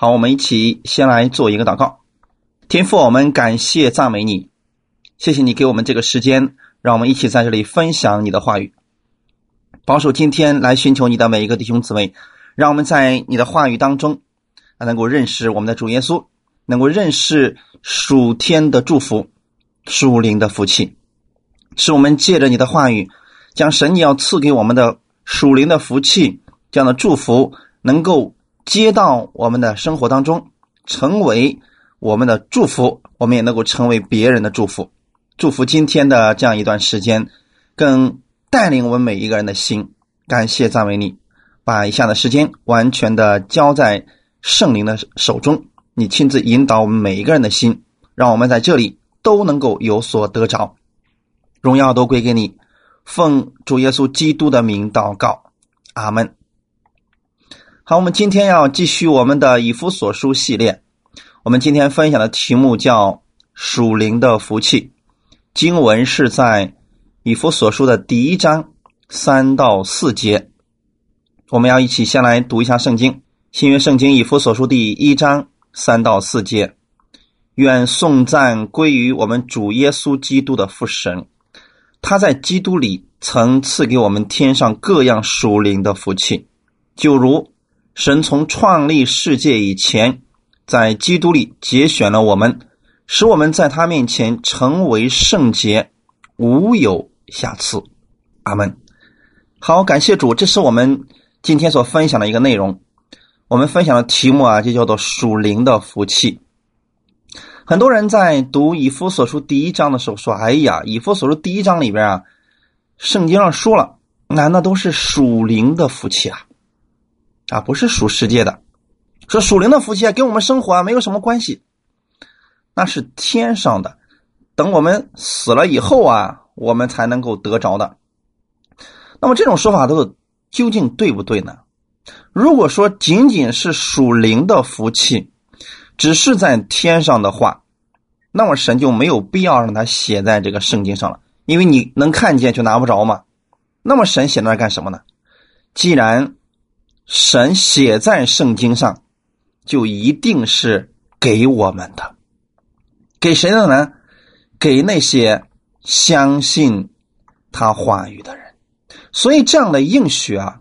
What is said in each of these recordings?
好，我们一起先来做一个祷告。天父，我们感谢赞美你，谢谢你给我们这个时间，让我们一起在这里分享你的话语。保守今天来寻求你的每一个弟兄姊妹，让我们在你的话语当中，能够认识我们的主耶稣，能够认识属天的祝福、属灵的福气，使我们借着你的话语，将神你要赐给我们的属灵的福气这样的祝福，能够。接到我们的生活当中，成为我们的祝福，我们也能够成为别人的祝福。祝福今天的这样一段时间，更带领我们每一个人的心。感谢赞美你，把以下的时间完全的交在圣灵的手中，你亲自引导我们每一个人的心，让我们在这里都能够有所得着。荣耀都归给你，奉主耶稣基督的名祷告，阿门。好，我们今天要继续我们的以弗所书系列。我们今天分享的题目叫“属灵的福气”。经文是在以弗所书的第一章三到四节。我们要一起先来读一下圣经，新约圣经以弗所书第一章三到四节。愿颂赞归于我们主耶稣基督的父神，他在基督里曾赐给我们天上各样属灵的福气，就如。神从创立世界以前，在基督里节选了我们，使我们在他面前成为圣洁，无有瑕疵。阿门。好，感谢主，这是我们今天所分享的一个内容。我们分享的题目啊，就叫做属灵的福气。很多人在读以弗所书第一章的时候说：“哎呀，以弗所书第一章里边啊，圣经上说了，那那都是属灵的福气啊。”啊，不是属世界的，说属灵的福气啊，跟我们生活啊没有什么关系，那是天上的，等我们死了以后啊，我们才能够得着的。那么这种说法都究竟对不对呢？如果说仅仅是属灵的福气，只是在天上的话，那么神就没有必要让他写在这个圣经上了，因为你能看见却拿不着嘛。那么神写那干什么呢？既然神写在圣经上，就一定是给我们的，给谁的呢？给那些相信他话语的人。所以这样的应许啊，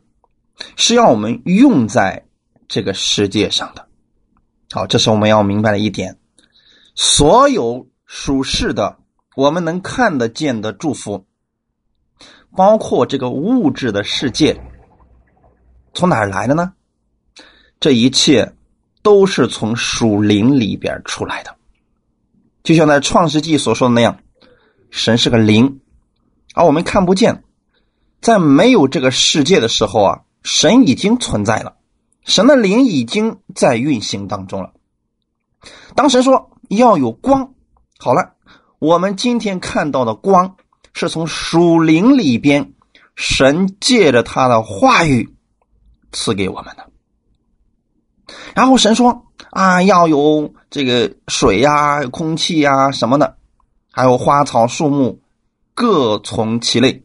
是要我们用在这个世界上的。好，这是我们要明白的一点。所有属世的，我们能看得见的祝福，包括这个物质的世界。从哪儿来的呢？这一切都是从属灵里边出来的，就像在创世纪所说的那样，神是个灵，而我们看不见。在没有这个世界的时候啊，神已经存在了，神的灵已经在运行当中了。当神说要有光，好了，我们今天看到的光是从属灵里边，神借着他的话语。赐给我们的。然后神说：“啊，要有这个水呀、空气呀什么的，还有花草树木，各从其类。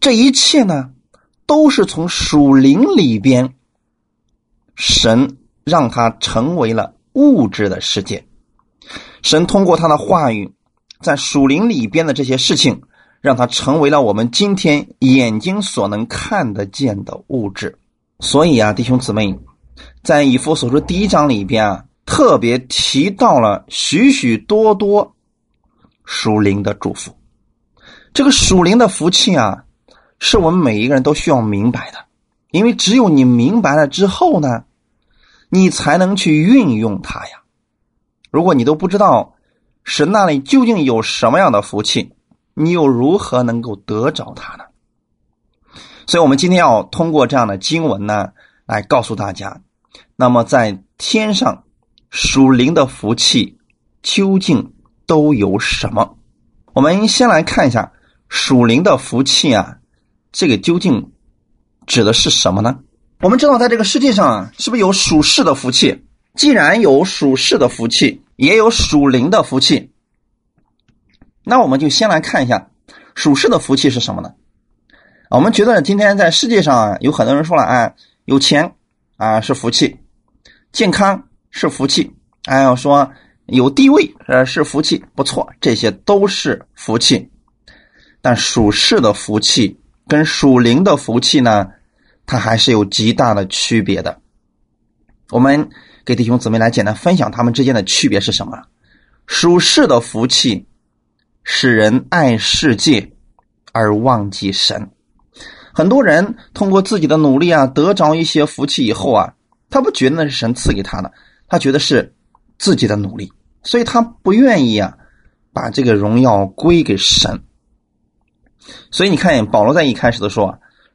这一切呢，都是从属灵里边，神让它成为了物质的世界。神通过他的话语，在属灵里边的这些事情。”让它成为了我们今天眼睛所能看得见的物质。所以啊，弟兄姊妹，在以弗所说第一章里边啊，特别提到了许许多多属灵的祝福。这个属灵的福气啊，是我们每一个人都需要明白的，因为只有你明白了之后呢，你才能去运用它呀。如果你都不知道神那里究竟有什么样的福气，你又如何能够得着它呢？所以，我们今天要通过这样的经文呢，来告诉大家，那么在天上属灵的福气究竟都有什么？我们先来看一下属灵的福气啊，这个究竟指的是什么呢？我们知道，在这个世界上啊，是不是有属世的福气？既然有属世的福气，也有属灵的福气。那我们就先来看一下属世的福气是什么呢？我们觉得今天在世界上啊，有很多人说了啊，有钱啊是福气，健康是福气，还要说有地位呃是福气，不错，这些都是福气。但属世的福气跟属灵的福气呢，它还是有极大的区别的。我们给弟兄姊妹来简单分享他们之间的区别是什么？属世的福气使人爱世界而忘记神。很多人通过自己的努力啊，得着一些福气以后啊，他不觉得那是神赐给他的，他觉得是自己的努力，所以他不愿意啊，把这个荣耀归给神。所以你看，保罗在一开始的时候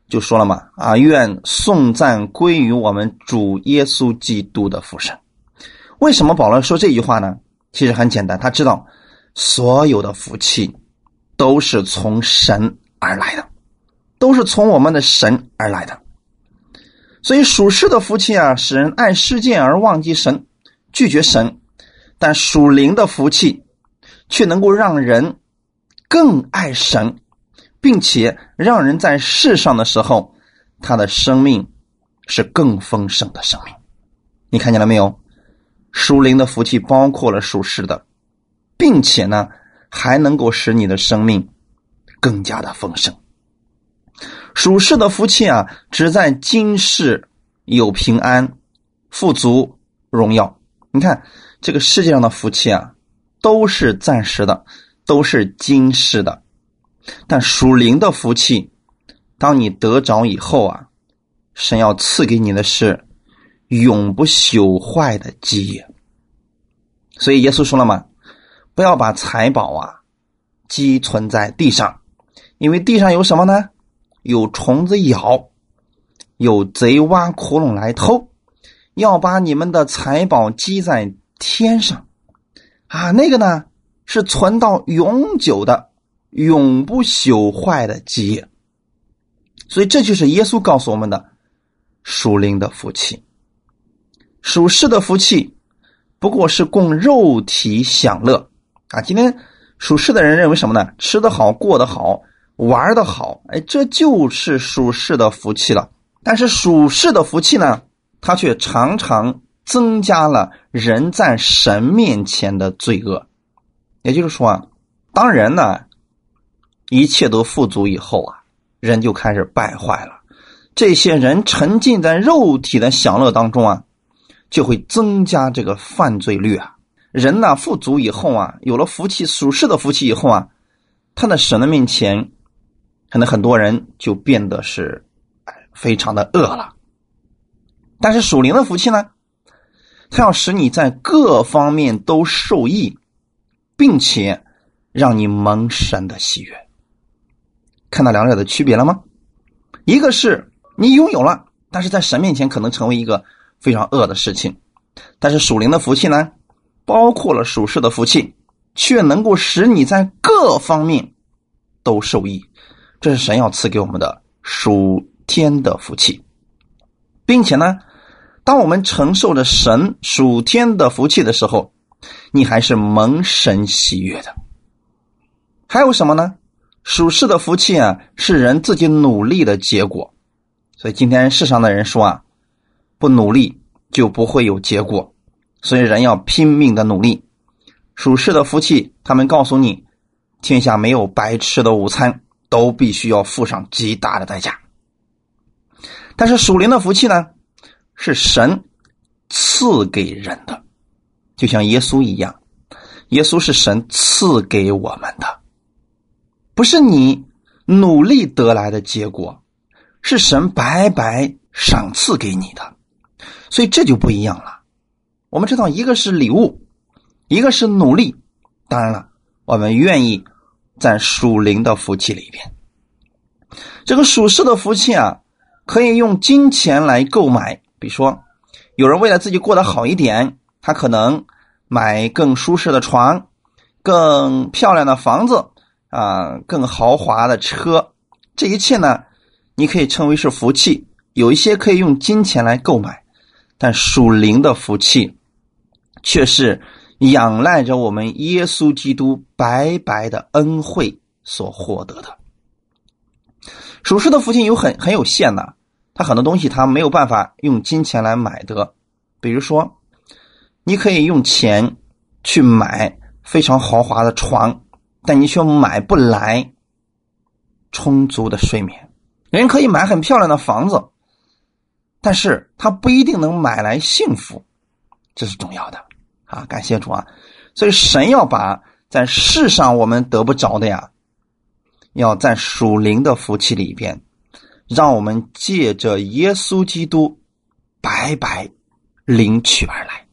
就说了嘛，啊，愿颂赞归于我们主耶稣基督的父神。为什么保罗说这句话呢？其实很简单，他知道所有的福气都是从神而来的。都是从我们的神而来的，所以属世的福气啊，使人爱世界而忘记神，拒绝神；但属灵的福气却能够让人更爱神，并且让人在世上的时候，他的生命是更丰盛的生命。你看见了没有？属灵的福气包括了属世的，并且呢，还能够使你的生命更加的丰盛。属世的福气啊，只在今世有平安、富足、荣耀。你看这个世界上的福气啊，都是暂时的，都是今世的。但属灵的福气，当你得着以后啊，神要赐给你的是永不朽坏的基业。所以耶稣说了嘛，不要把财宝啊积存在地上，因为地上有什么呢？有虫子咬，有贼挖窟窿来偷，要把你们的财宝积在天上，啊，那个呢是存到永久的、永不朽坏的基业。所以这就是耶稣告诉我们的属灵的福气，属世的福气不过是供肉体享乐。啊。今天属世的人认为什么呢？吃得好，过得好。玩的好，哎，这就是属世的福气了。但是属世的福气呢，它却常常增加了人在神面前的罪恶。也就是说啊，当人呢一切都富足以后啊，人就开始败坏了。这些人沉浸在肉体的享乐当中啊，就会增加这个犯罪率啊。人呢富足以后啊，有了福气，属世的福气以后啊，他在神的面前。可能很多人就变得是非常的恶了，但是属灵的福气呢，它要使你在各方面都受益，并且让你蒙神的喜悦。看到两者的区别了吗？一个是你拥有了，但是在神面前可能成为一个非常恶的事情；但是属灵的福气呢，包括了属世的福气，却能够使你在各方面都受益。这是神要赐给我们的属天的福气，并且呢，当我们承受着神属天的福气的时候，你还是蒙神喜悦的。还有什么呢？属世的福气啊，是人自己努力的结果。所以今天世上的人说啊，不努力就不会有结果，所以人要拼命的努力。属世的福气，他们告诉你，天下没有白吃的午餐。都必须要付上极大的代价，但是属灵的福气呢，是神赐给人的，就像耶稣一样，耶稣是神赐给我们的，不是你努力得来的结果，是神白白赏赐给你的，所以这就不一样了。我们知道，一个是礼物，一个是努力，当然了，我们愿意。在属灵的福气里边，这个属世的福气啊，可以用金钱来购买。比如说，有人为了自己过得好一点，他可能买更舒适的床、更漂亮的房子啊、更豪华的车。这一切呢，你可以称为是福气。有一些可以用金钱来购买，但属灵的福气却是。仰赖着我们耶稣基督白白的恩惠所获得的，属世的父亲有很很有限的，他很多东西他没有办法用金钱来买得，比如说，你可以用钱去买非常豪华的床，但你却买不来充足的睡眠。人可以买很漂亮的房子，但是他不一定能买来幸福，这是重要的啊！感谢主啊！所以神要把在世上我们得不着的呀，要在属灵的福气里边，让我们借着耶稣基督白白领取而来。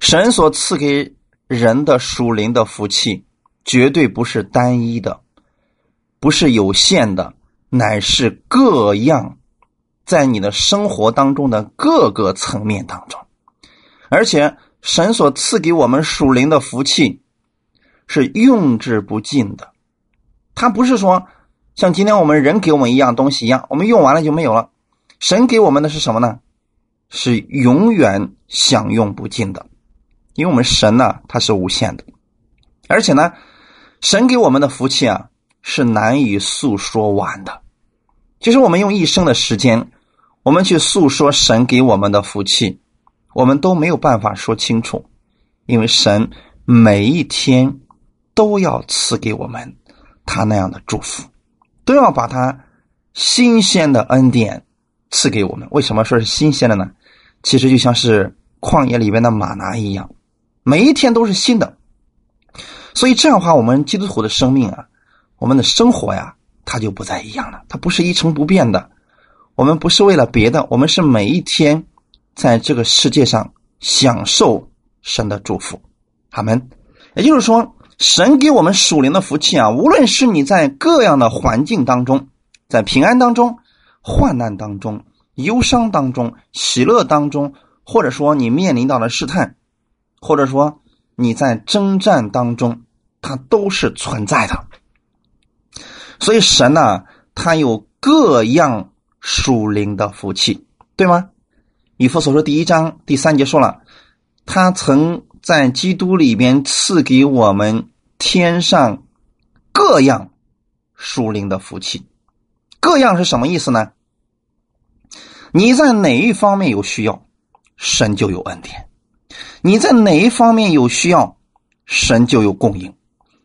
神所赐给人的属灵的福气，绝对不是单一的，不是有限的。乃是各样，在你的生活当中的各个层面当中，而且神所赐给我们属灵的福气是用之不尽的。他不是说像今天我们人给我们一样东西一样，我们用完了就没有了。神给我们的是什么呢？是永远享用不尽的，因为我们神呢，它是无限的，而且呢，神给我们的福气啊。是难以诉说完的。其实我们用一生的时间，我们去诉说神给我们的福气，我们都没有办法说清楚，因为神每一天都要赐给我们他那样的祝福，都要把他新鲜的恩典赐给我们。为什么说是新鲜的呢？其实就像是旷野里边的马拿一样，每一天都是新的。所以这样的话，我们基督徒的生命啊。我们的生活呀，它就不再一样了。它不是一成不变的。我们不是为了别的，我们是每一天在这个世界上享受神的祝福。阿门。也就是说，神给我们属灵的福气啊，无论是你在各样的环境当中，在平安当中、患难当中、忧伤当中、喜乐当中，或者说你面临到了试探，或者说你在征战当中，它都是存在的。所以神呢，他有各样属灵的福气，对吗？以弗所说第一章第三节说了，他曾在基督里边赐给我们天上各样属灵的福气。各样是什么意思呢？你在哪一方面有需要，神就有恩典；你在哪一方面有需要，神就有供应；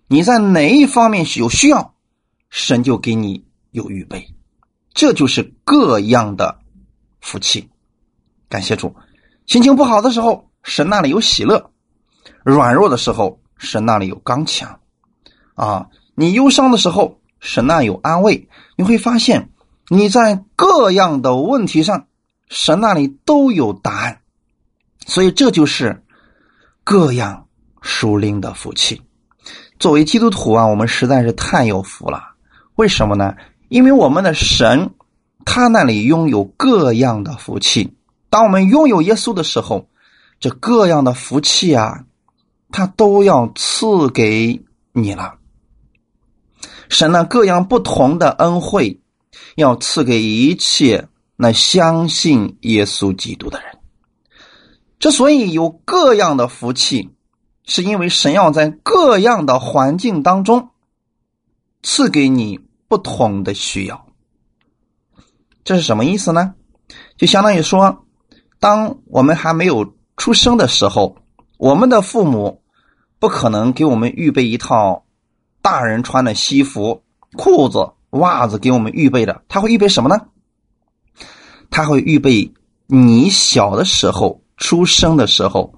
你在哪一方面有需要。神就给你有预备，这就是各样的福气。感谢主，心情不好的时候，神那里有喜乐；软弱的时候，神那里有刚强。啊，你忧伤的时候，神那有安慰。你会发现，你在各样的问题上，神那里都有答案。所以，这就是各样属灵的福气。作为基督徒啊，我们实在是太有福了。为什么呢？因为我们的神，他那里拥有各样的福气。当我们拥有耶稣的时候，这各样的福气啊，他都要赐给你了。神呢，各样不同的恩惠，要赐给一切那相信耶稣基督的人。之所以有各样的福气，是因为神要在各样的环境当中赐给你。不同的需要，这是什么意思呢？就相当于说，当我们还没有出生的时候，我们的父母不可能给我们预备一套大人穿的西服、裤子、袜子给我们预备的。他会预备什么呢？他会预备你小的时候、出生的时候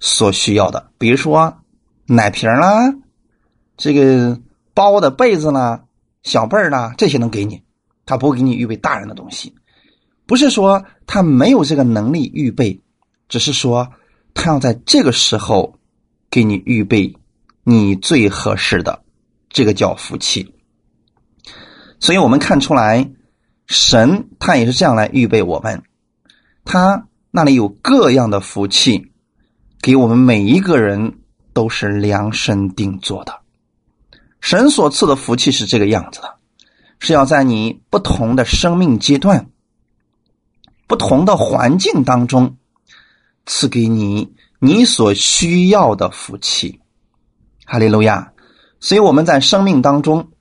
所需要的，比如说奶瓶啦，这个包的被子啦。小被儿呢，这些能给你，他不会给你预备大人的东西，不是说他没有这个能力预备，只是说他要在这个时候给你预备你最合适的，这个叫福气。所以我们看出来，神他也是这样来预备我们，他那里有各样的福气，给我们每一个人都是量身定做的。神所赐的福气是这个样子的，是要在你不同的生命阶段、不同的环境当中赐给你你所需要的福气。哈利路亚！所以我们在生命当中，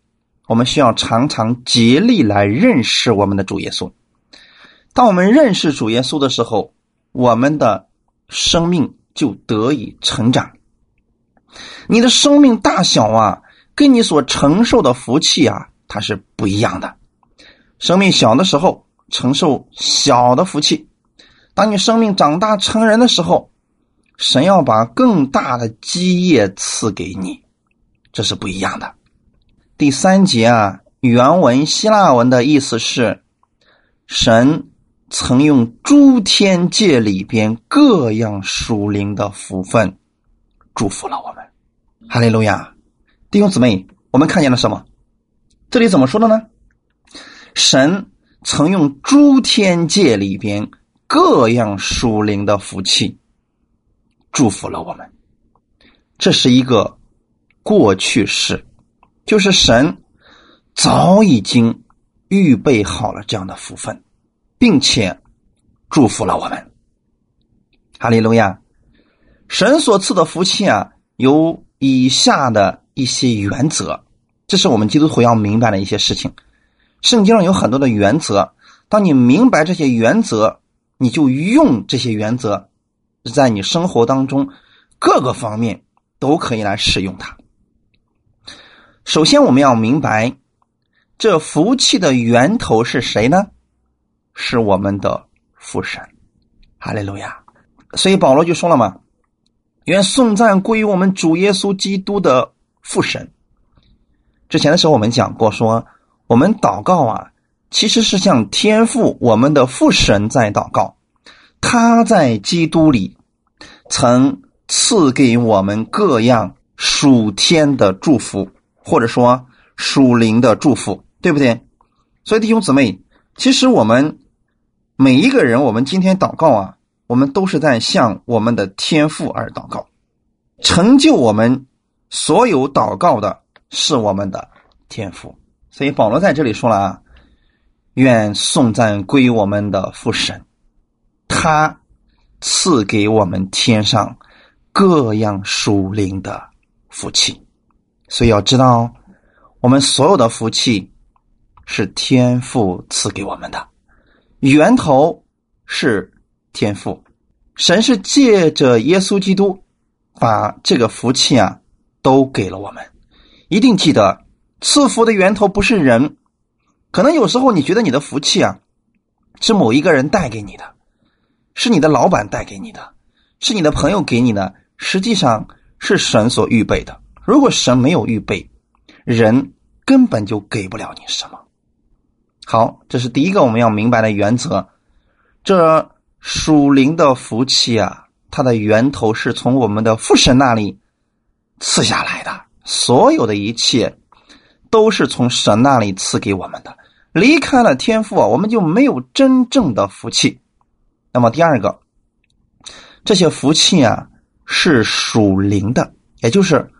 我们需要常常竭力来认识我们的主耶稣。当我们认识主耶稣的时候，我们的生命就得以成长。你的生命大小啊，跟你所承受的福气啊，它是不一样的。生命小的时候承受小的福气，当你生命长大成人的时候，神要把更大的基业赐给你，这是不一样的。第三节啊，原文希腊文的意思是，神曾用诸天界里边各样属灵的福分祝福了我们。哈利路亚，弟兄姊妹，我们看见了什么？这里怎么说的呢？神曾用诸天界里边各样属灵的福气祝福了我们。这是一个过去式，就是神早已经预备好了这样的福分，并且祝福了我们。哈利路亚，神所赐的福气啊，有。以下的一些原则，这是我们基督徒要明白的一些事情。圣经上有很多的原则，当你明白这些原则，你就用这些原则，在你生活当中各个方面都可以来使用它。首先，我们要明白，这福气的源头是谁呢？是我们的父神，哈利路亚。所以保罗就说了嘛。愿颂赞归于我们主耶稣基督的父神。之前的时候我们讲过，说我们祷告啊，其实是向天父我们的父神在祷告。他在基督里曾赐给我们各样属天的祝福，或者说属灵的祝福，对不对？所以弟兄姊妹，其实我们每一个人，我们今天祷告啊。我们都是在向我们的天父而祷告，成就我们所有祷告的是我们的天父。所以保罗在这里说了啊，愿颂赞归我们的父神，他赐给我们天上各样属灵的福气。所以要知道，我们所有的福气是天父赐给我们的，源头是。天赋，神是借着耶稣基督把这个福气啊都给了我们。一定记得，赐福的源头不是人。可能有时候你觉得你的福气啊是某一个人带给你的，是你的老板带给你的，是你的朋友给你的，实际上是神所预备的。如果神没有预备，人根本就给不了你什么。好，这是第一个我们要明白的原则。这。属灵的福气啊，它的源头是从我们的父神那里赐下来的。所有的一切都是从神那里赐给我们的。离开了天赋啊，我们就没有真正的福气。那么第二个，这些福气啊是属灵的，也就是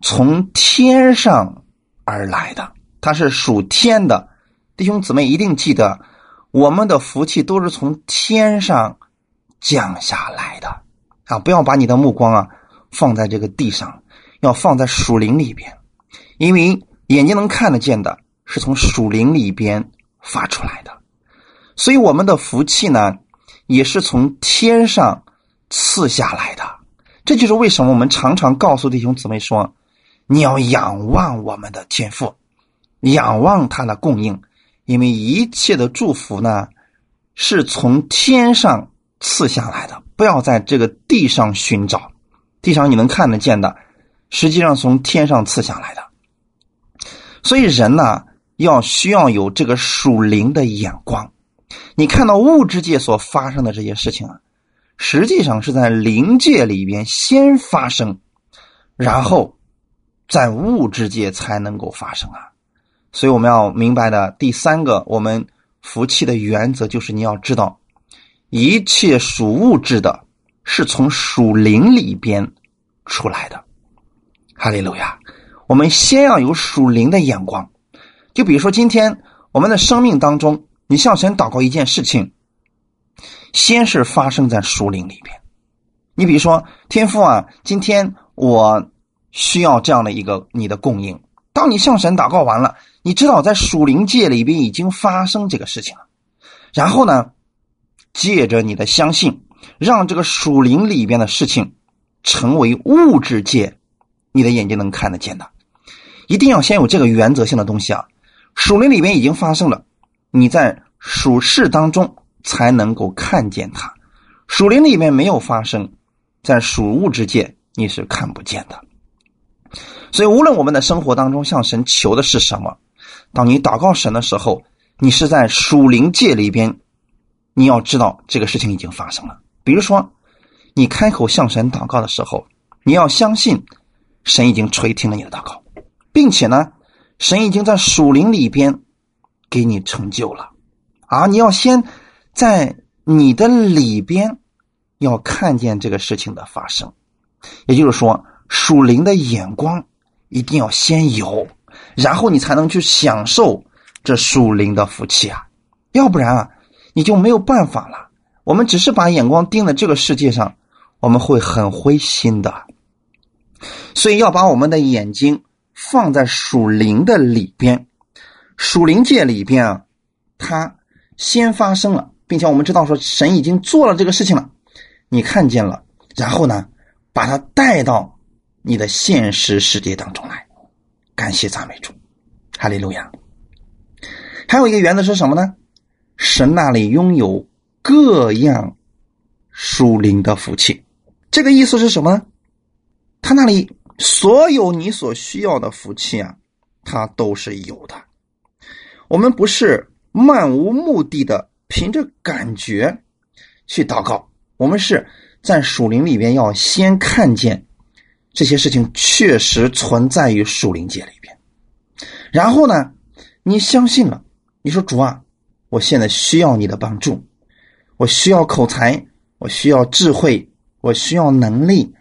从天上而来的，它是属天的。弟兄姊妹一定记得。我们的福气都是从天上降下来的啊！不要把你的目光啊放在这个地上，要放在属灵里边，因为眼睛能看得见的是从属灵里边发出来的。所以我们的福气呢，也是从天上赐下来的。这就是为什么我们常常告诉弟兄姊妹说：你要仰望我们的天赋，仰望他的供应。因为一切的祝福呢，是从天上赐下来的，不要在这个地上寻找。地上你能看得见的，实际上从天上赐下来的。所以人呢，要需要有这个属灵的眼光。你看到物质界所发生的这些事情啊，实际上是在灵界里边先发生，然后在物质界才能够发生啊。所以我们要明白的第三个，我们福气的原则就是你要知道，一切属物质的，是从属灵里边出来的。哈利路亚！我们先要有属灵的眼光。就比如说今天我们的生命当中，你向神祷告一件事情，先是发生在属灵里边。你比如说天父啊，今天我需要这样的一个你的供应。当你向神祷告完了。你知道，在属灵界里边已经发生这个事情了，然后呢，借着你的相信，让这个属灵里边的事情成为物质界你的眼睛能看得见的。一定要先有这个原则性的东西啊！属灵里边已经发生了，你在属世当中才能够看见它；属灵里面没有发生，在属物之界你是看不见的。所以，无论我们的生活当中向神求的是什么，当你祷告神的时候，你是在属灵界里边，你要知道这个事情已经发生了。比如说，你开口向神祷告的时候，你要相信神已经垂听了你的祷告，并且呢，神已经在属灵里边给你成就了。啊，你要先在你的里边要看见这个事情的发生，也就是说，属灵的眼光。一定要先有，然后你才能去享受这属灵的福气啊！要不然啊，你就没有办法了。我们只是把眼光盯在这个世界上，我们会很灰心的。所以要把我们的眼睛放在属灵的里边，属灵界里边啊，它先发生了，并且我们知道说神已经做了这个事情了，你看见了，然后呢，把它带到。你的现实世界当中来，感谢赞美主，哈利路亚。还有一个原则是什么呢？神那里拥有各样属灵的福气，这个意思是什么呢？他那里所有你所需要的福气啊，他都是有的。我们不是漫无目的的凭着感觉去祷告，我们是在属灵里边要先看见。这些事情确实存在于属灵界里边，然后呢，你相信了，你说主啊，我现在需要你的帮助，我需要口才，我需要智慧，我需要能力，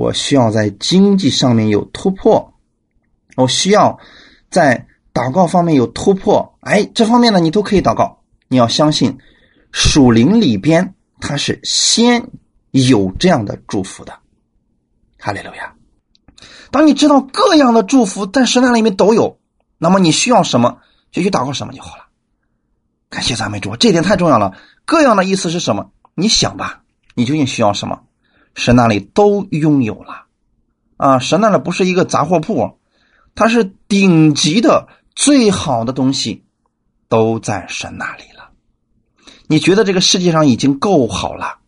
我需要在经济上面有突破，我需要在祷告方面有突破。哎，这方面呢，你都可以祷告。你要相信，属灵里边它是先有这样的祝福的。哈利路亚！当你知道各样的祝福在神那里面都有，那么你需要什么就去祷告什么就好了。感谢赞美主，这点太重要了。各样的意思是什么？你想吧，你究竟需要什么？神那里都拥有了啊！神那里不是一个杂货铺，它是顶级的、最好的东西都在神那里了。你觉得这个世界上已经够好了？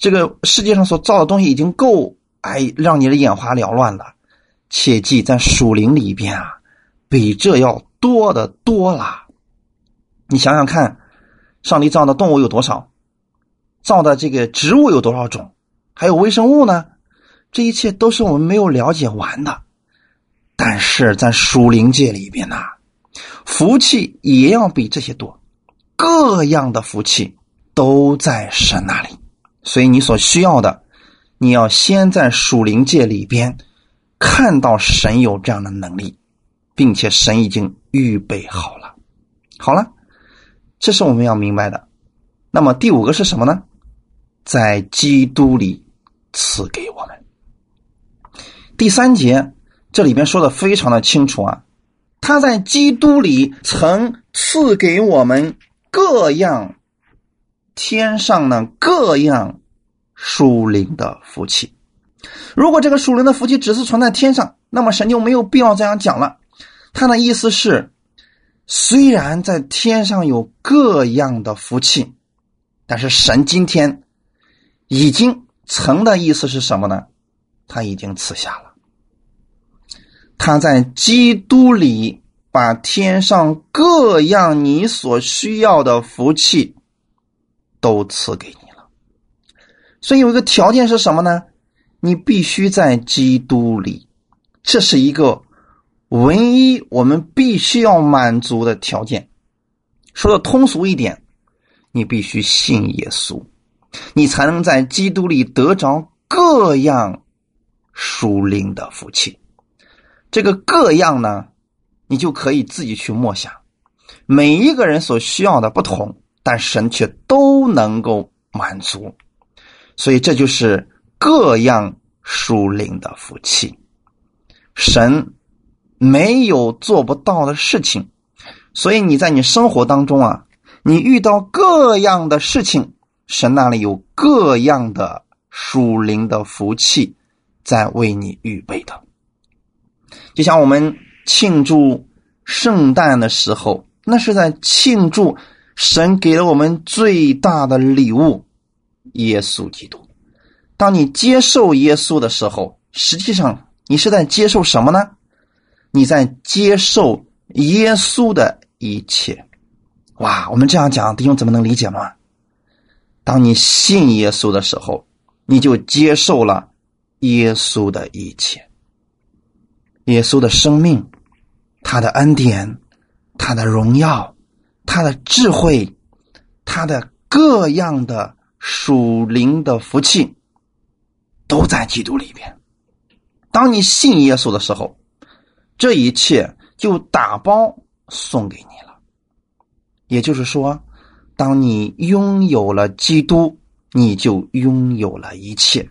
这个世界上所造的东西已经够？哎，让你的眼花缭乱了。切记，在树林里边啊，比这要多的多了。你想想看，上帝造的动物有多少？造的这个植物有多少种？还有微生物呢？这一切都是我们没有了解完的。但是在属灵界里边呢，福气也要比这些多，各样的福气都在神那里。所以你所需要的。你要先在属灵界里边看到神有这样的能力，并且神已经预备好了。好了，这是我们要明白的。那么第五个是什么呢？在基督里赐给我们。第三节这里边说的非常的清楚啊，他在基督里曾赐给我们各样天上的各样。属灵的福气，如果这个属灵的福气只是存在天上，那么神就没有必要这样讲了。他的意思是，虽然在天上有各样的福气，但是神今天已经曾的意思是什么呢？他已经赐下了，他在基督里把天上各样你所需要的福气都赐给你了。所以有一个条件是什么呢？你必须在基督里，这是一个唯一我们必须要满足的条件。说的通俗一点，你必须信耶稣，你才能在基督里得着各样属灵的福气。这个各样呢，你就可以自己去默想。每一个人所需要的不同，但神却都能够满足。所以这就是各样属灵的福气，神没有做不到的事情。所以你在你生活当中啊，你遇到各样的事情，神那里有各样的属灵的福气在为你预备的。就像我们庆祝圣诞的时候，那是在庆祝神给了我们最大的礼物——耶稣基督。当你接受耶稣的时候，实际上你是在接受什么呢？你在接受耶稣的一切。哇，我们这样讲，弟兄怎么能理解吗？当你信耶稣的时候，你就接受了耶稣的一切。耶稣的生命，他的恩典，他的荣耀，他的智慧，他的各样的属灵的福气，都在基督里边。当你信耶稣的时候，这一切就打包送给你了。也就是说，当你拥有了基督，你就拥有了一切。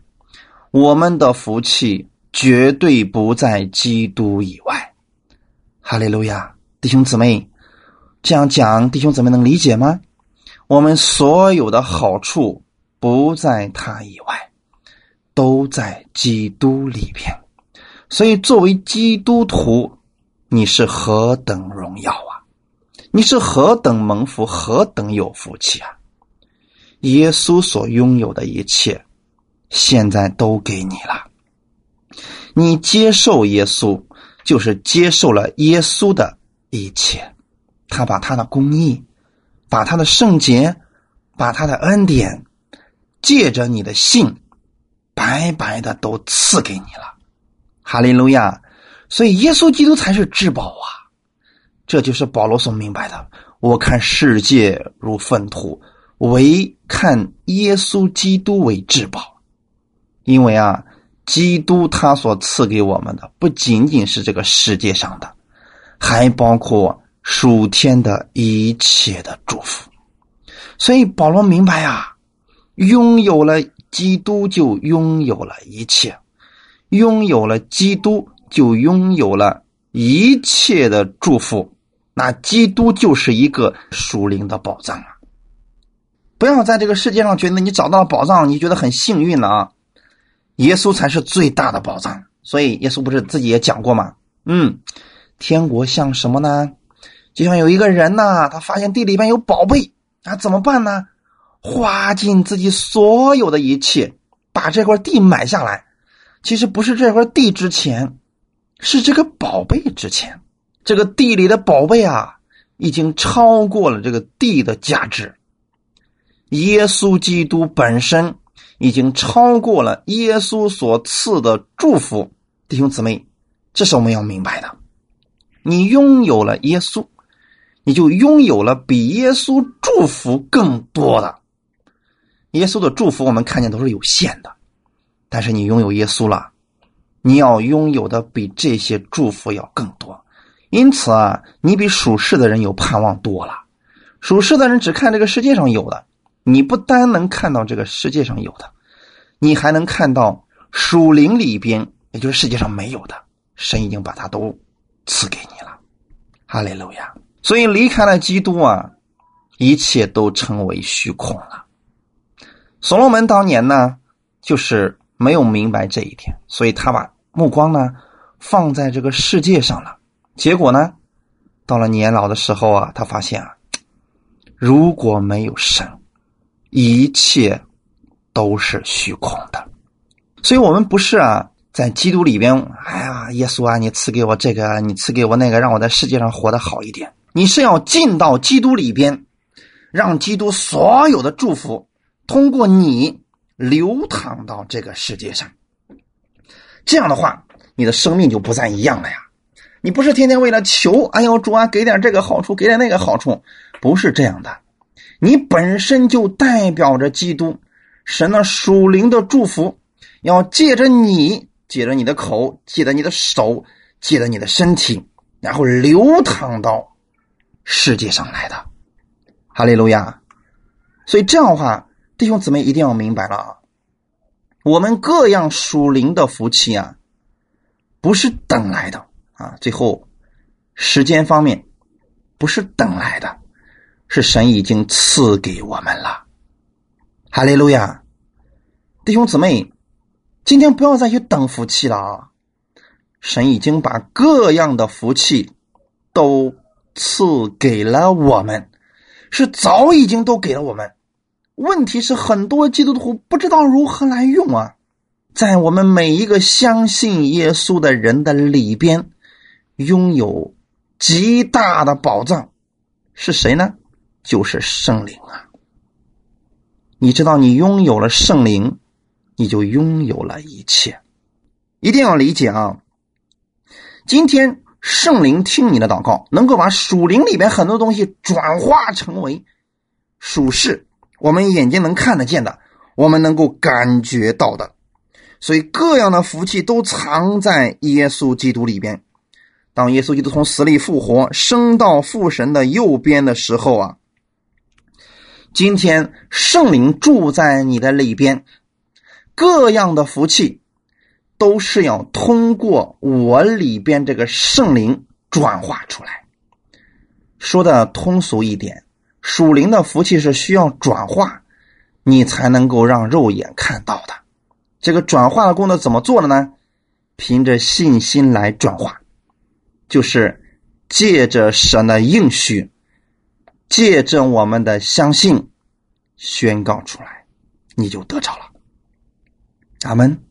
我们的福气。绝对不在基督以外，哈利路亚，弟兄姊妹，这样讲，弟兄姊妹能理解吗？我们所有的好处不在他以外，都在基督里边。所以，作为基督徒，你是何等荣耀啊！你是何等蒙福，何等有福气啊！耶稣所拥有的一切，现在都给你了。你接受耶稣，就是接受了耶稣的一切。他把他的公义，把他的圣洁，把他的恩典，借着你的信，白白的都赐给你了。哈利路亚！所以耶稣基督才是至宝啊！这就是保罗所明白的。我看世界如粪土，唯看耶稣基督为至宝，因为啊。基督他所赐给我们的不仅仅是这个世界上的，还包括属天的一切的祝福。所以保罗明白啊，拥有了基督就拥有了一切，拥有了基督就拥有了一切的祝福。那基督就是一个属灵的宝藏啊！不要在这个世界上觉得你找到了宝藏，你觉得很幸运了啊！耶稣才是最大的宝藏，所以耶稣不是自己也讲过吗？嗯，天国像什么呢？就像有一个人呐，他发现地里边有宝贝，啊，怎么办呢？花尽自己所有的一切，把这块地买下来。其实不是这块地值钱，是这个宝贝值钱。这个地里的宝贝啊，已经超过了这个地的价值。耶稣基督本身。已经超过了耶稣所赐的祝福，弟兄姊妹，这是我们要明白的。你拥有了耶稣，你就拥有了比耶稣祝福更多的。耶稣的祝福我们看见都是有限的，但是你拥有耶稣了，你要拥有的比这些祝福要更多。因此啊，你比属世的人有盼望多了。属世的人只看这个世界上有的。你不单能看到这个世界上有的，你还能看到属灵里边，也就是世界上没有的，神已经把它都赐给你了。哈利路亚！所以离开了基督啊，一切都成为虚空了。所罗门当年呢，就是没有明白这一点，所以他把目光呢放在这个世界上了。结果呢，到了年老的时候啊，他发现啊，如果没有神。一切都是虚空的，所以我们不是啊，在基督里边，哎呀，耶稣啊，你赐给我这个，你赐给我那个，让我在世界上活得好一点。你是要进到基督里边，让基督所有的祝福通过你流淌到这个世界上。这样的话，你的生命就不再一样了呀。你不是天天为了求，哎呦主啊，给点这个好处，给点那个好处，不是这样的。你本身就代表着基督，神的属灵的祝福，要借着你，借着你的口，借着你的手，借着你的身体，然后流淌到世界上来的。哈利路亚！所以这样的话，弟兄姊妹一定要明白了啊，我们各样属灵的福气啊，不是等来的啊。最后，时间方面不是等来的。是神已经赐给我们了，哈利路亚，弟兄姊妹，今天不要再去等福气了啊！神已经把各样的福气都赐给了我们，是早已经都给了我们。问题是很多基督徒不知道如何来用啊！在我们每一个相信耶稣的人的里边，拥有极大的宝藏，是谁呢？就是圣灵啊！你知道，你拥有了圣灵，你就拥有了一切。一定要理解啊！今天圣灵听你的祷告，能够把属灵里边很多东西转化成为属世，我们眼睛能看得见的，我们能够感觉到的。所以，各样的福气都藏在耶稣基督里边。当耶稣基督从死里复活，升到父神的右边的时候啊，今天圣灵住在你的里边，各样的福气都是要通过我里边这个圣灵转化出来。说的通俗一点，属灵的福气是需要转化，你才能够让肉眼看到的。这个转化的功能怎么做的呢？凭着信心来转化，就是借着神的应许，借着我们的相信宣告出来，你就得着了。阿门。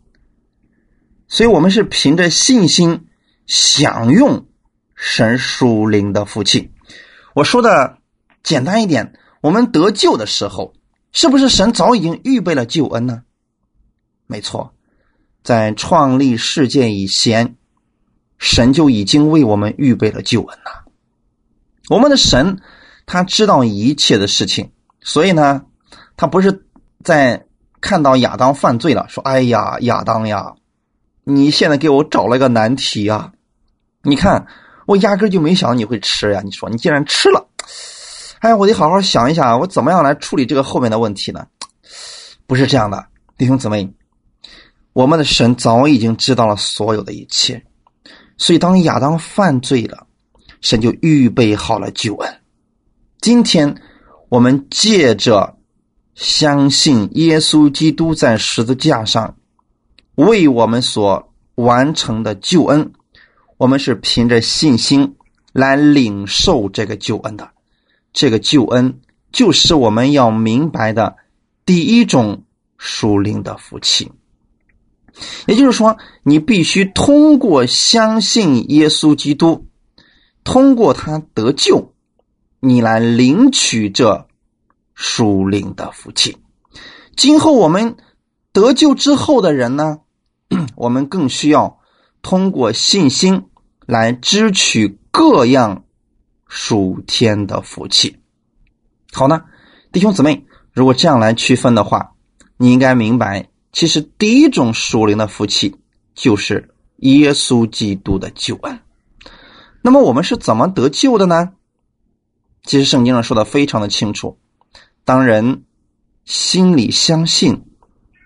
所以，我们是凭着信心享用神属灵的福气。我说的简单一点，我们得救的时候，是不是神早已经预备了救恩呢？没错，在创立世界以前，神就已经为我们预备了救恩了。我们的神他知道一切的事情，所以呢，他不是在看到亚当犯罪了，说：“哎呀，亚当呀，你现在给我找了个难题啊！你看，我压根就没想你会吃呀！你说你竟然吃了，哎，我得好好想一想，我怎么样来处理这个后面的问题呢？不是这样的，弟兄姊妹。”我们的神早已经知道了所有的一切，所以当亚当犯罪了，神就预备好了救恩。今天我们借着相信耶稣基督在十字架上为我们所完成的救恩，我们是凭着信心来领受这个救恩的。这个救恩就是我们要明白的第一种属灵的福气。也就是说，你必须通过相信耶稣基督，通过他得救，你来领取这属灵的福气。今后我们得救之后的人呢，我们更需要通过信心来支取各样属天的福气。好呢，弟兄姊妹，如果这样来区分的话，你应该明白。其实，第一种属灵的福气就是耶稣基督的救恩。那么，我们是怎么得救的呢？其实，圣经上说的非常的清楚：当人心里相信，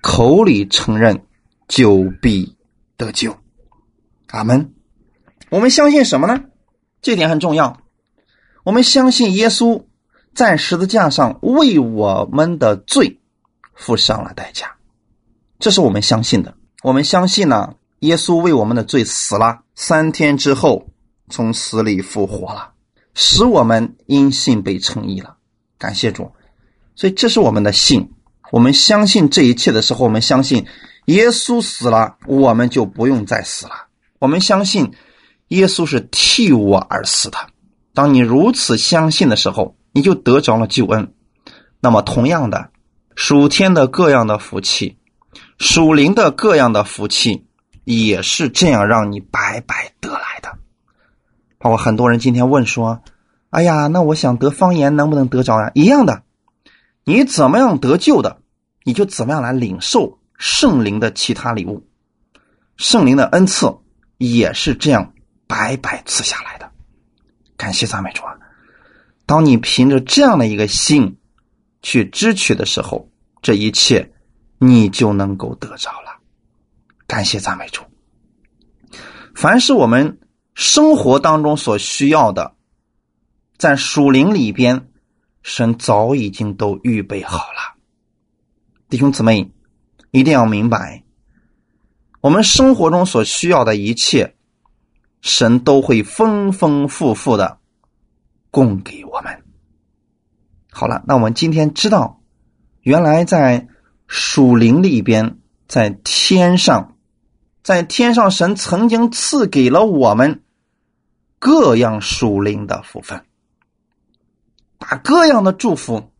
口里承认，就必得救。阿门。我们相信什么呢？这点很重要。我们相信耶稣在十字架上为我们的罪付上了代价。这是我们相信的。我们相信呢，耶稣为我们的罪死了，三天之后从死里复活了，使我们因信被称义了。感谢主。所以这是我们的信。我们相信这一切的时候，我们相信耶稣死了，我们就不用再死了。我们相信耶稣是替我而死的。当你如此相信的时候，你就得着了救恩。那么，同样的，属天的各样的福气。属灵的各样的福气，也是这样让你白白得来的。包括很多人今天问说：“哎呀，那我想得方言，能不能得着呀？”一样的，你怎么样得救的，你就怎么样来领受圣灵的其他礼物。圣灵的恩赐也是这样白白赐下来的。感谢赞美主啊！当你凭着这样的一个心去支取的时候，这一切。你就能够得着了，感谢赞美主。凡是我们生活当中所需要的，在属灵里边，神早已经都预备好了。弟兄姊妹，一定要明白，我们生活中所需要的一切，神都会丰丰富富的供给我们。好了，那我们今天知道，原来在属灵里边，在天上，在天上，神曾经赐给了我们各样属灵的福分，把各样的祝福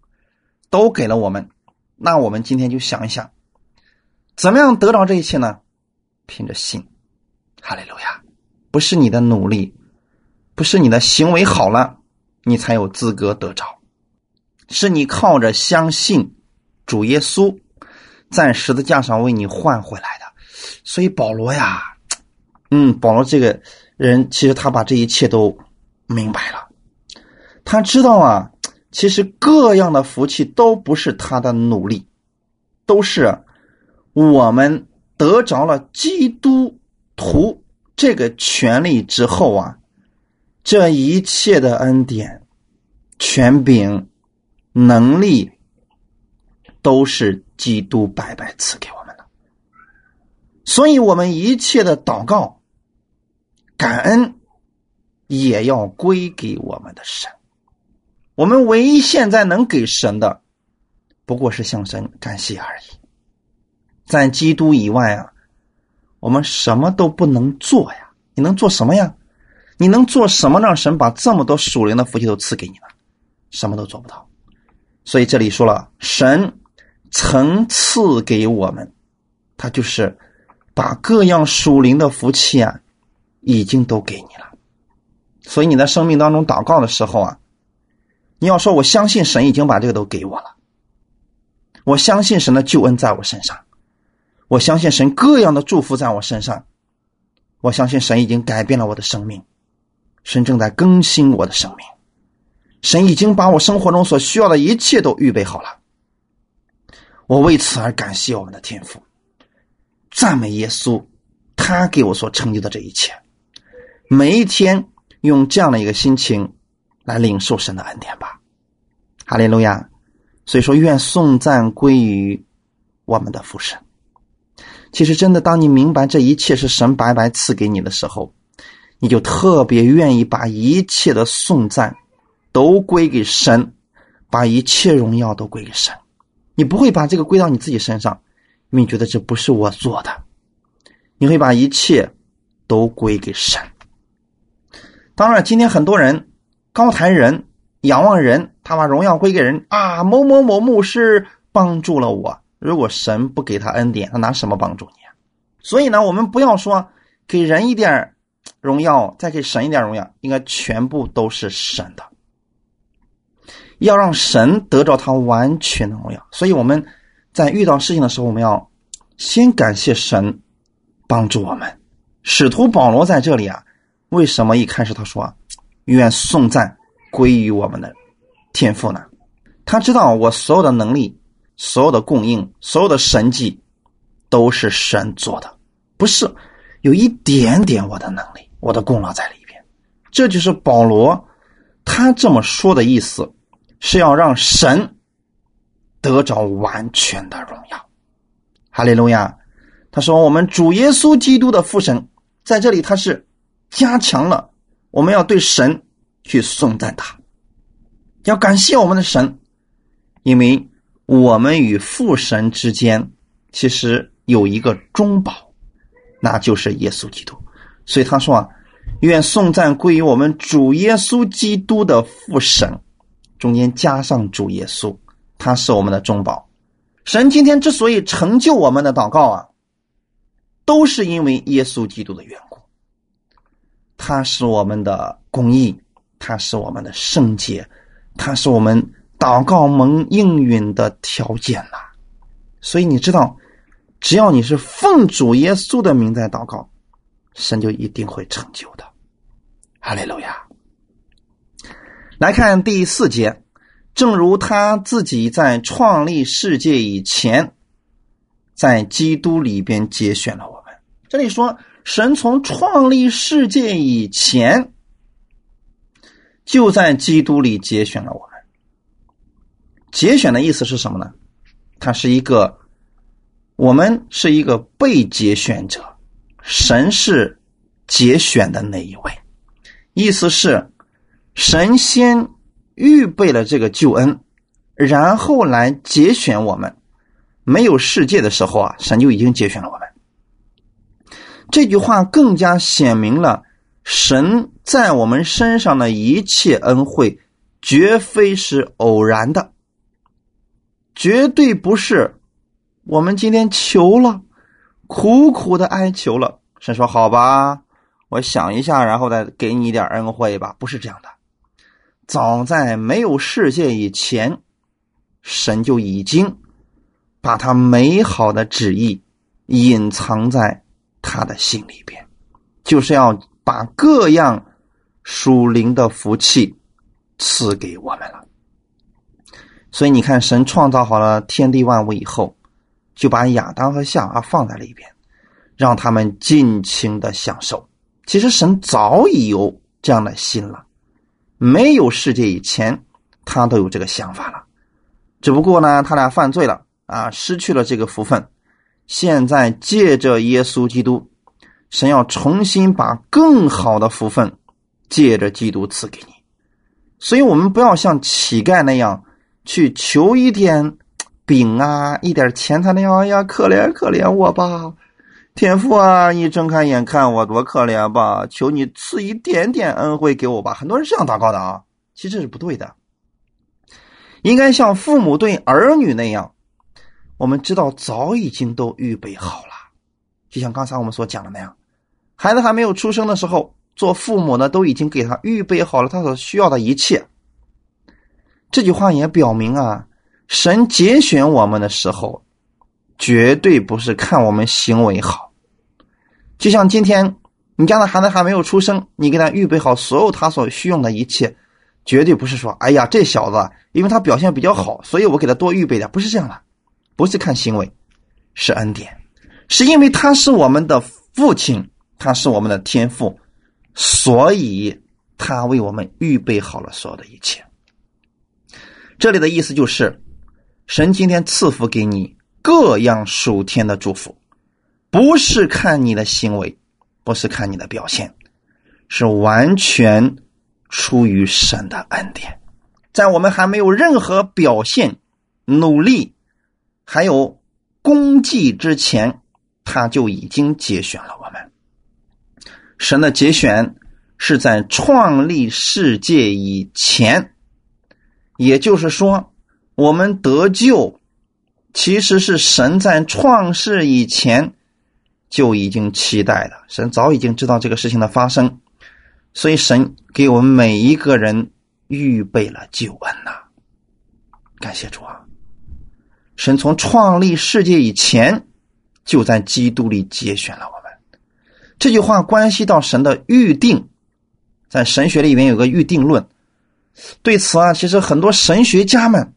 都给了我们。那我们今天就想一想，怎么样得到这一切呢？凭着信，哈利路亚！不是你的努力，不是你的行为好了，你才有资格得着，是你靠着相信主耶稣在十字架上为你换回来的。所以保罗呀，嗯，保罗这个人其实他把这一切都明白了，他知道啊。其实各样的福气都不是他的努力，都是我们得着了基督徒这个权利之后啊，这一切的恩典、权柄、能力，都是基督白白赐给我们的。所以，我们一切的祷告、感恩，也要归给我们的神。我们唯一现在能给神的，不过是向神感谢而已。在基督以外啊，我们什么都不能做呀！你能做什么呀？你能做什么让神把这么多属灵的福气都赐给你呢？什么都做不到。所以这里说了，神曾赐给我们，他就是把各样属灵的福气啊，已经都给你了。所以你在生命当中祷告的时候啊。你要说，我相信神已经把这个都给我了。我相信神的救恩在我身上，我相信神各样的祝福在我身上，我相信神已经改变了我的生命，神正在更新我的生命，神已经把我生活中所需要的一切都预备好了。我为此而感谢我们的天父，赞美耶稣，他给我所成就的这一切。每一天用这样的一个心情。来领受神的恩典吧，哈利路亚！所以说，愿颂赞归于我们的父神。其实，真的，当你明白这一切是神白白赐给你的时候，你就特别愿意把一切的颂赞都归给神，把一切荣耀都归给神。你不会把这个归到你自己身上，因为你觉得这不是我做的。你会把一切都归给神。当然，今天很多人。高谈人，仰望人，他把荣耀归给人啊！某某某牧师帮助了我。如果神不给他恩典，他拿什么帮助你？所以呢，我们不要说给人一点荣耀，再给神一点荣耀，应该全部都是神的。要让神得着他完全的荣耀。所以我们在遇到事情的时候，我们要先感谢神帮助我们。使徒保罗在这里啊，为什么一开始他说？愿颂赞归于我们的天赋呢？他知道我所有的能力、所有的供应、所有的神迹都是神做的，不是有一点点我的能力、我的功劳在里边。这就是保罗他这么说的意思，是要让神得着完全的荣耀。哈利路亚！他说：“我们主耶稣基督的父神在这里，他是加强了。”我们要对神去颂赞他，要感谢我们的神，因为我们与父神之间其实有一个中保，那就是耶稣基督。所以他说啊，愿颂赞归于我们主耶稣基督的父神，中间加上主耶稣，他是我们的中保。神今天之所以成就我们的祷告啊，都是因为耶稣基督的缘故。他是我们的公义，他是我们的圣洁，他是我们祷告蒙应允的条件呐。所以你知道，只要你是奉主耶稣的名在祷告，神就一定会成就的。哈利路亚！来看第四节，正如他自己在创立世界以前，在基督里边节选了我们。这里说。神从创立世界以前，就在基督里节选了我们。节选的意思是什么呢？它是一个我们是一个被节选者，神是节选的那一位。意思是，神先预备了这个救恩，然后来节选我们。没有世界的时候啊，神就已经节选了我们。这句话更加显明了神在我们身上的一切恩惠，绝非是偶然的，绝对不是我们今天求了，苦苦的哀求了，神说好吧，我想一下，然后再给你一点恩惠吧，不是这样的。早在没有世界以前，神就已经把他美好的旨意隐藏在。他的心里边，就是要把各样属灵的福气赐给我们了。所以你看，神创造好了天地万物以后，就把亚当和夏娃放在了一边，让他们尽情的享受。其实神早已有这样的心了，没有世界以前，他都有这个想法了。只不过呢，他俩犯罪了啊，失去了这个福分。现在借着耶稣基督，神要重新把更好的福分借着基督赐给你，所以我们不要像乞丐那样去求一点饼啊，一点钱财那样。哎呀，可怜可怜我吧，天父啊，你睁开眼看我多可怜吧，求你赐一点点恩惠给我吧。很多人这样祷告的啊，其实这是不对的，应该像父母对儿女那样。我们知道早已经都预备好了，就像刚才我们所讲的那样，孩子还没有出生的时候，做父母的都已经给他预备好了他所需要的一切。这句话也表明啊，神节选我们的时候，绝对不是看我们行为好。就像今天你家的孩子还没有出生，你给他预备好所有他所需用的一切，绝对不是说，哎呀，这小子因为他表现比较好，所以我给他多预备点，不是这样的。不是看行为，是恩典，是因为他是我们的父亲，他是我们的天父，所以他为我们预备好了所有的一切。这里的意思就是，神今天赐福给你各样属天的祝福，不是看你的行为，不是看你的表现，是完全出于神的恩典，在我们还没有任何表现努力。还有功绩之前，他就已经节选了我们。神的节选是在创立世界以前，也就是说，我们得救其实是神在创世以前就已经期待了。神早已经知道这个事情的发生，所以神给我们每一个人预备了救恩呐！感谢主啊！神从创立世界以前，就在基督里节选了我们。这句话关系到神的预定，在神学里面有个预定论。对此啊，其实很多神学家们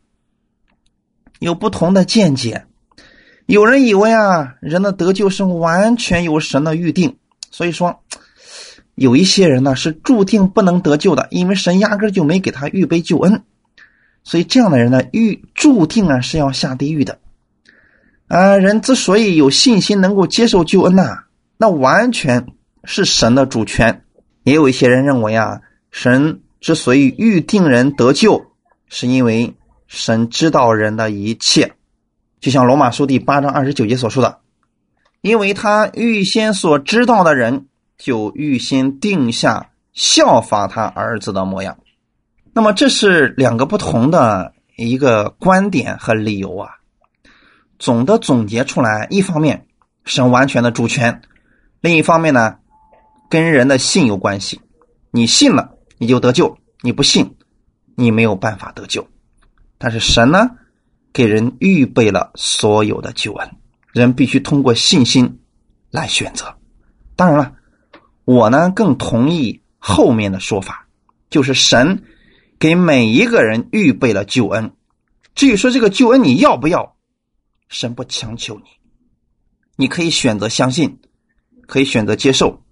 有不同的见解。有人以为啊，人的得救是完全由神的预定，所以说有一些人呢是注定不能得救的，因为神压根就没给他预备救恩。所以这样的人呢，预注定啊是要下地狱的。啊，人之所以有信心能够接受救恩呐，那完全是神的主权。也有一些人认为啊，神之所以预定人得救，是因为神知道人的一切。就像罗马书第八章二十九节所说的，因为他预先所知道的人，就预先定下效法他儿子的模样。那么这是两个不同的一个观点和理由啊。总的总结出来，一方面神完全的主权，另一方面呢，跟人的信有关系。你信了，你就得救；你不信，你没有办法得救。但是神呢，给人预备了所有的救恩，人必须通过信心来选择。当然了，我呢更同意后面的说法，就是神。给每一个人预备了救恩，至于说这个救恩你要不要，神不强求你，你可以选择相信，可以选择接受，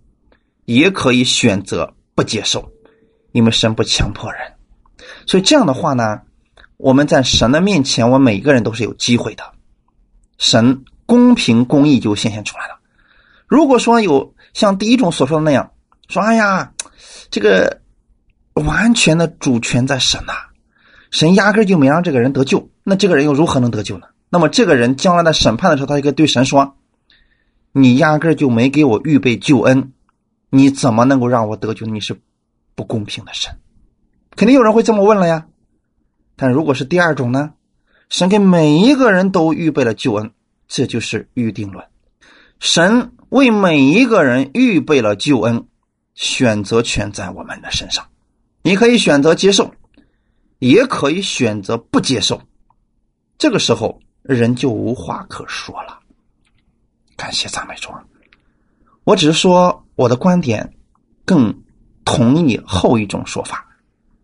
也可以选择不接受，因为神不强迫人。所以这样的话呢，我们在神的面前，我每个人都是有机会的。神公平公义就显现出来了。如果说有像第一种所说的那样，说哎呀，这个完全的主权在神呐，神压根就没让这个人得救，那这个人又如何能得救呢？那么这个人将来的审判的时候，他就可以对神说：“你压根就没给我预备救恩，你怎么能够让我得救？你是不公平的神。”肯定有人会这么问了呀。但如果是第二种呢？神给每一个人都预备了救恩，这就是预定论。神为每一个人预备了救恩，选择权在我们的身上。你可以选择接受，也可以选择不接受。这个时候，人就无话可说了。感谢赞美主。我只是说我的观点，更同意后一种说法。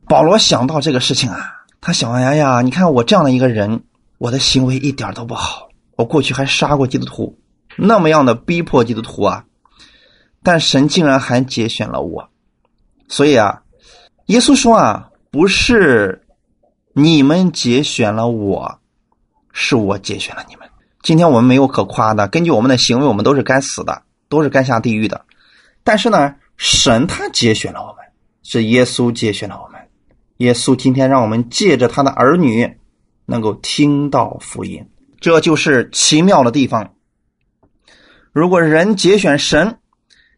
保罗想到这个事情啊。他想：哎呀，你看我这样的一个人，我的行为一点都不好。我过去还杀过基督徒，那么样的逼迫基督徒啊！但神竟然还节选了我。所以啊，耶稣说啊，不是你们节选了我，是我节选了你们。今天我们没有可夸的，根据我们的行为，我们都是该死的，都是该下地狱的。但是呢，神他节选了我们，是耶稣节选了我们。耶稣今天让我们借着他的儿女，能够听到福音，这就是奇妙的地方。如果人节选神，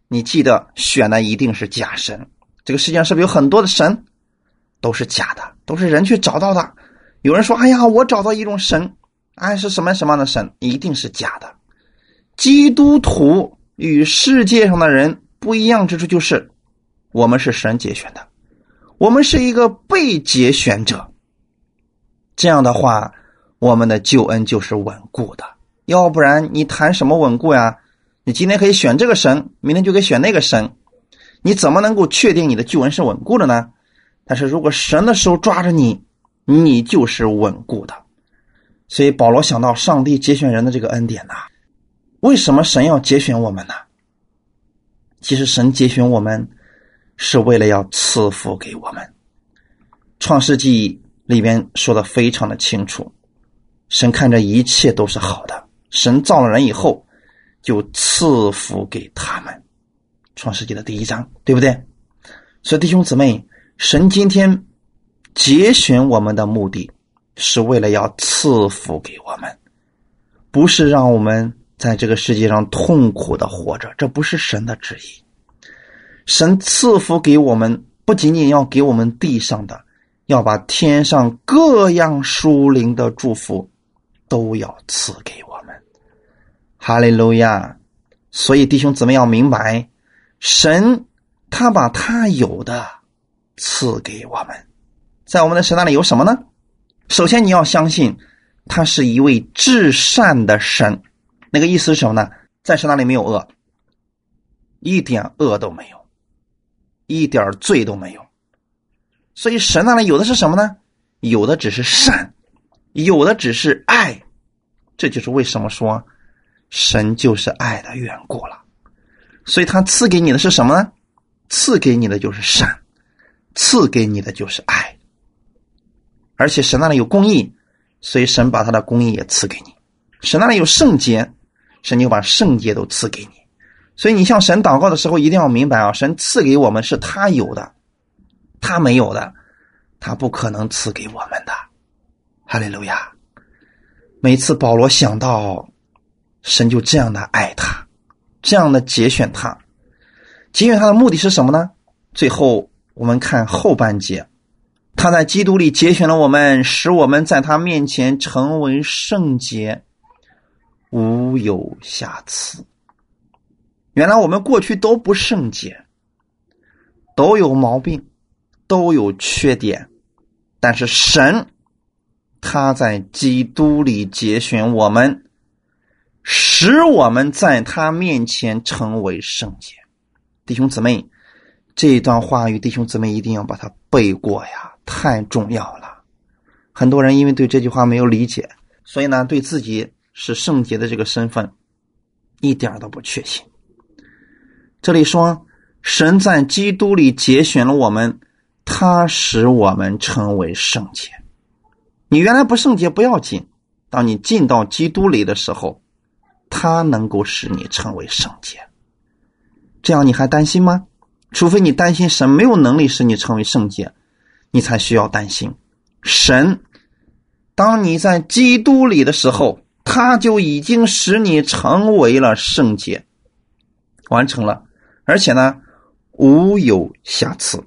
你记得选的一定是假神。这个世界上是不是有很多的神，都是假的，都是人去找到的？有人说：“哎呀，我找到一种神，哎，是什么什么样的神？一定是假的。”基督徒与世界上的人不一样之处就是，我们是神节选的。我们是一个被节选者，这样的话，我们的救恩就是稳固的。要不然，你谈什么稳固呀？你今天可以选这个神，明天就可以选那个神，你怎么能够确定你的救恩是稳固的呢？但是如果神的手抓着你，你就是稳固的。所以保罗想到上帝节选人的这个恩典呐，为什么神要节选我们呢？其实神节选我们。是为了要赐福给我们，《创世纪》里边说的非常的清楚，神看着一切都是好的，神造了人以后，就赐福给他们，《创世纪》的第一章，对不对？所以弟兄姊妹，神今天节选我们的目的，是为了要赐福给我们，不是让我们在这个世界上痛苦的活着，这不是神的旨意。神赐福给我们，不仅仅要给我们地上的，要把天上各样属灵的祝福都要赐给我们。哈利路亚！所以弟兄姊妹要明白，神他把他有的赐给我们，在我们的神那里有什么呢？首先你要相信，他是一位至善的神。那个意思是什么呢？在神那里没有恶，一点恶都没有。一点罪都没有，所以神那里有的是什么呢？有的只是善，有的只是爱，这就是为什么说神就是爱的缘故了。所以他赐给你的是什么呢？赐给你的就是善，赐给你的就是爱。而且神那里有公义，所以神把他的公义也赐给你。神那里有圣洁，神就把圣洁都赐给你。所以你向神祷告的时候，一定要明白啊，神赐给我们是他有的，他没有的，他不可能赐给我们的。哈利路亚！每次保罗想到神就这样的爱他，这样的节选他，节选他的目的是什么呢？最后我们看后半节，他在基督里节选了我们，使我们在他面前成为圣洁，无有瑕疵。原来我们过去都不圣洁，都有毛病，都有缺点，但是神他在基督里节选我们，使我们在他面前成为圣洁。弟兄姊妹，这段话语，弟兄姊妹一定要把它背过呀，太重要了。很多人因为对这句话没有理解，所以呢，对自己是圣洁的这个身份一点都不确信。这里说，神在基督里节选了我们，他使我们成为圣洁。你原来不圣洁不要紧，当你进到基督里的时候，他能够使你成为圣洁。这样你还担心吗？除非你担心神没有能力使你成为圣洁，你才需要担心。神，当你在基督里的时候，他就已经使你成为了圣洁，完成了，而且呢，无有瑕疵。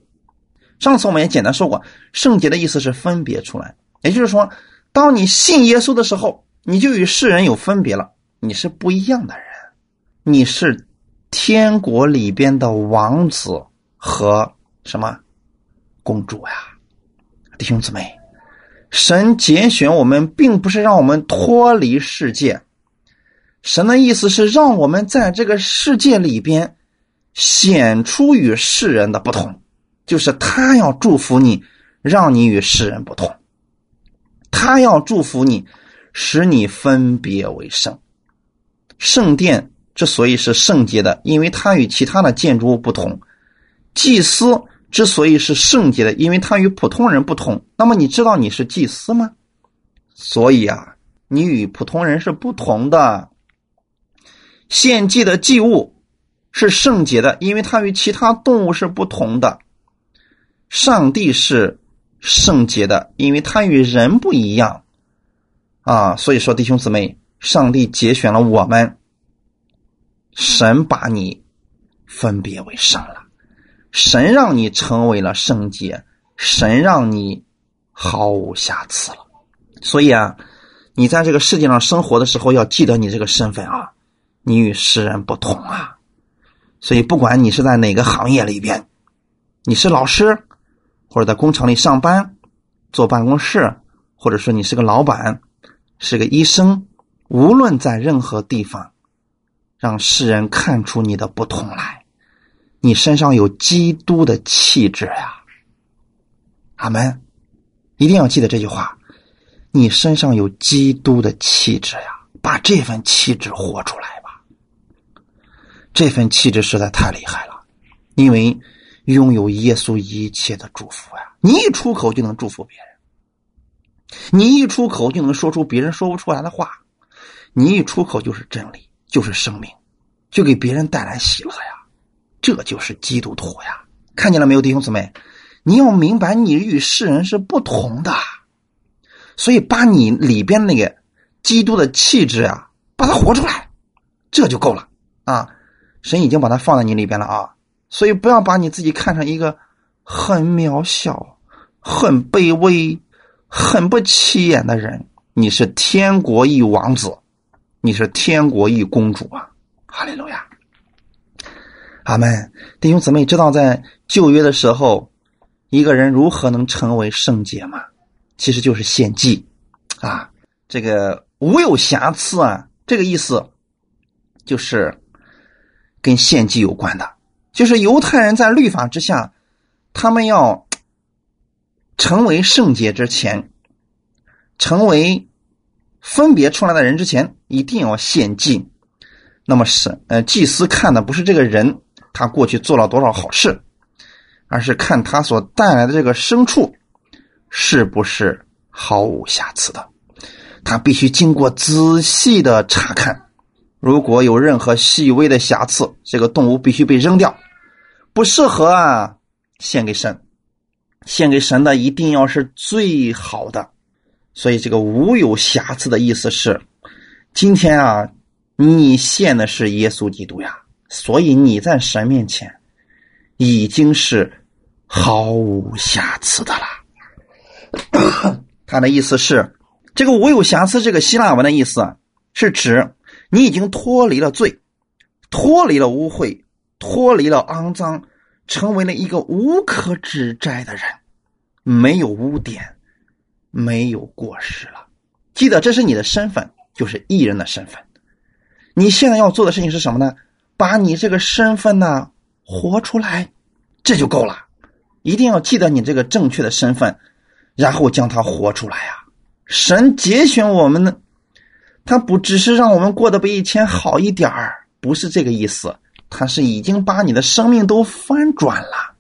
上次我们也简单说过，圣洁的意思是分别出来，也就是说，当你信耶稣的时候，你就与世人有分别了，你是不一样的人，你是。天国里边的王子和什么公主呀，弟兄姊妹，神拣选我们，并不是让我们脱离世界，神的意思是让我们在这个世界里边显出与世人的不同，就是他要祝福你，让你与世人不同，他要祝福你，使你分别为圣，圣殿。之所以是圣洁的，因为它与其他的建筑物不同；祭司之所以是圣洁的，因为他与普通人不同。那么你知道你是祭司吗？所以啊，你与普通人是不同的。献祭的祭物是圣洁的，因为它与其他动物是不同的。上帝是圣洁的，因为他与人不一样。啊，所以说弟兄姊妹，上帝节选了我们。神把你分别为圣了，神让你成为了圣洁，神让你毫无瑕疵了。所以啊，你在这个世界上生活的时候，要记得你这个身份啊，你与世人不同啊。所以，不管你是在哪个行业里边，你是老师，或者在工厂里上班，坐办公室，或者说你是个老板，是个医生，无论在任何地方。让世人看出你的不同来，你身上有基督的气质呀，阿门！一定要记得这句话，你身上有基督的气质呀，把这份气质活出来。这份气质实在太厉害了，因为拥有耶稣一切的祝福呀，你一出口就能祝福别人，你一出口就能说出别人说不出来的话，你一出口就是真理。就是生命，就给别人带来喜乐呀，这就是基督徒呀！看见了没有，弟兄姊妹？你要明白，你与世人是不同的，所以把你里边那个基督的气质啊，把它活出来，这就够了啊！神已经把它放在你里边了啊！所以不要把你自己看成一个很渺小、很卑微、很不起眼的人，你是天国一王子。你是天国一公主啊！哈利路亚，阿门。弟兄姊妹，知道在旧约的时候，一个人如何能成为圣洁吗？其实就是献祭啊，这个无有瑕疵啊，这个意思就是跟献祭有关的。就是犹太人在律法之下，他们要成为圣洁之前，成为。分别出来的人之前一定要献祭，那么是呃祭司看的不是这个人他过去做了多少好事，而是看他所带来的这个牲畜是不是毫无瑕疵的，他必须经过仔细的查看，如果有任何细微的瑕疵，这个动物必须被扔掉，不适合啊献给神，献给神的一定要是最好的。所以，这个无有瑕疵的意思是，今天啊，你献的是耶稣基督呀，所以你在神面前已经是毫无瑕疵的了。他的意思是，这个无有瑕疵，这个希腊文的意思是指你已经脱离了罪，脱离了污秽，脱离了肮脏，成为了一个无可指摘的人，没有污点。没有过失了，记得这是你的身份，就是艺人的身份。你现在要做的事情是什么呢？把你这个身份呢活出来，这就够了。一定要记得你这个正确的身份，然后将它活出来啊！神节选我们呢，他不只是让我们过得比以前好一点儿，不是这个意思，他是已经把你的生命都翻转了，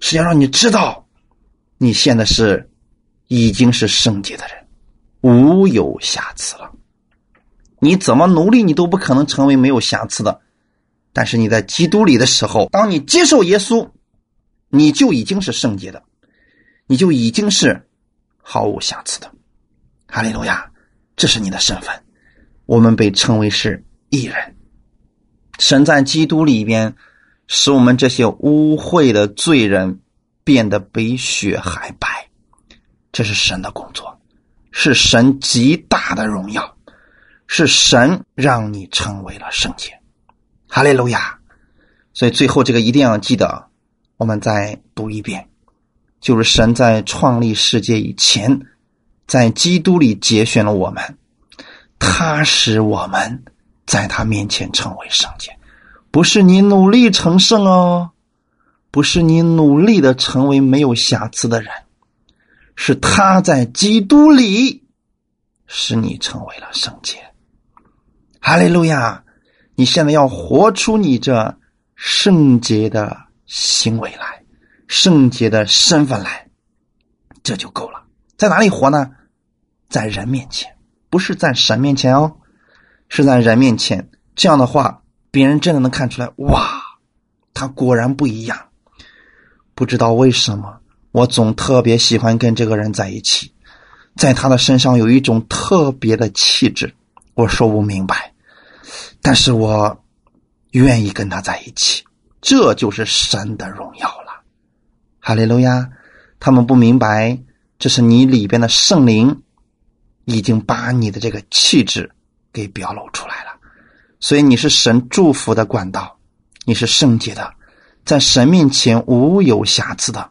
是要让你知道，你现在是。已经是圣洁的人，无有瑕疵了。你怎么努力，你都不可能成为没有瑕疵的。但是你在基督里的时候，当你接受耶稣，你就已经是圣洁的，你就已经是毫无瑕疵的。哈利路亚，这是你的身份。我们被称为是艺人。神在基督里边，使我们这些污秽的罪人变得比雪还白。这是神的工作，是神极大的荣耀，是神让你成为了圣洁。哈利路亚！所以最后这个一定要记得，我们再读一遍，就是神在创立世界以前，在基督里节选了我们，他使我们在他面前成为圣洁，不是你努力成圣哦，不是你努力的成为没有瑕疵的人，是他在基督里使你成为了圣洁。哈利路亚！你现在要活出你这圣洁的行为来，圣洁的身份来，这就够了。在哪里活呢？在人面前，不是在神面前哦，是在人面前。这样的话，别人真的能看出来，哇，他果然不一样。不知道为什么，我总特别喜欢跟这个人在一起，在他的身上有一种特别的气质，我说不明白。但是我愿意跟他在一起，这就是神的荣耀了。哈利路亚！他们不明白，这是你里边的圣灵已经把你的这个气质给表露出来了。所以你是神祝福的管道，你是圣洁的，在神面前无有瑕疵的。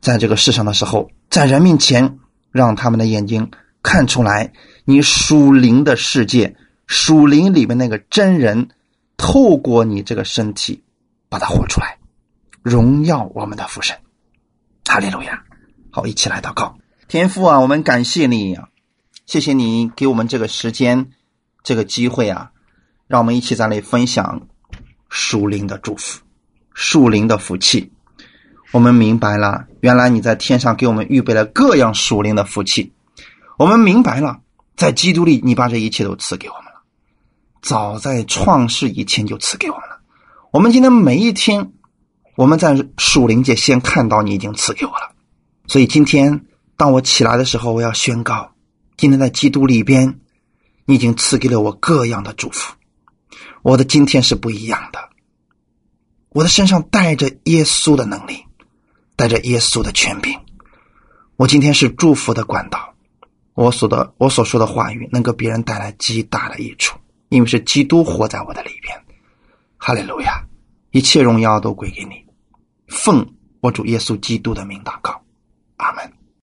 在这个世上的时候，在人面前，让他们的眼睛看出来你属灵的世界。属灵里面那个真人，透过你这个身体，把它活出来，荣耀我们的父神，哈利路亚！好，一起来祷告，天父啊，我们感谢你啊，谢谢你给我们这个时间，这个机会啊，让我们一起在那里分享属灵的祝福，属灵的福气。我们明白了，原来你在天上给我们预备了各样属灵的福气。我们明白了，在基督里，你把这一切都赐给我们了。早在创世以前就赐给我们了。我们今天每一天，我们在属灵界先看到你已经赐给我了。所以今天当我起来的时候，我要宣告：今天在基督里边，你已经赐给了我各样的祝福。我的今天是不一样的。我的身上带着耶稣的能力，带着耶稣的权柄。我今天是祝福的管道。我所的我所说的话语，能给别人带来极大的益处。因为是基督活在我的里边，哈利路亚，一切荣耀都归给你，奉我主耶稣基督的名祷告。Amen.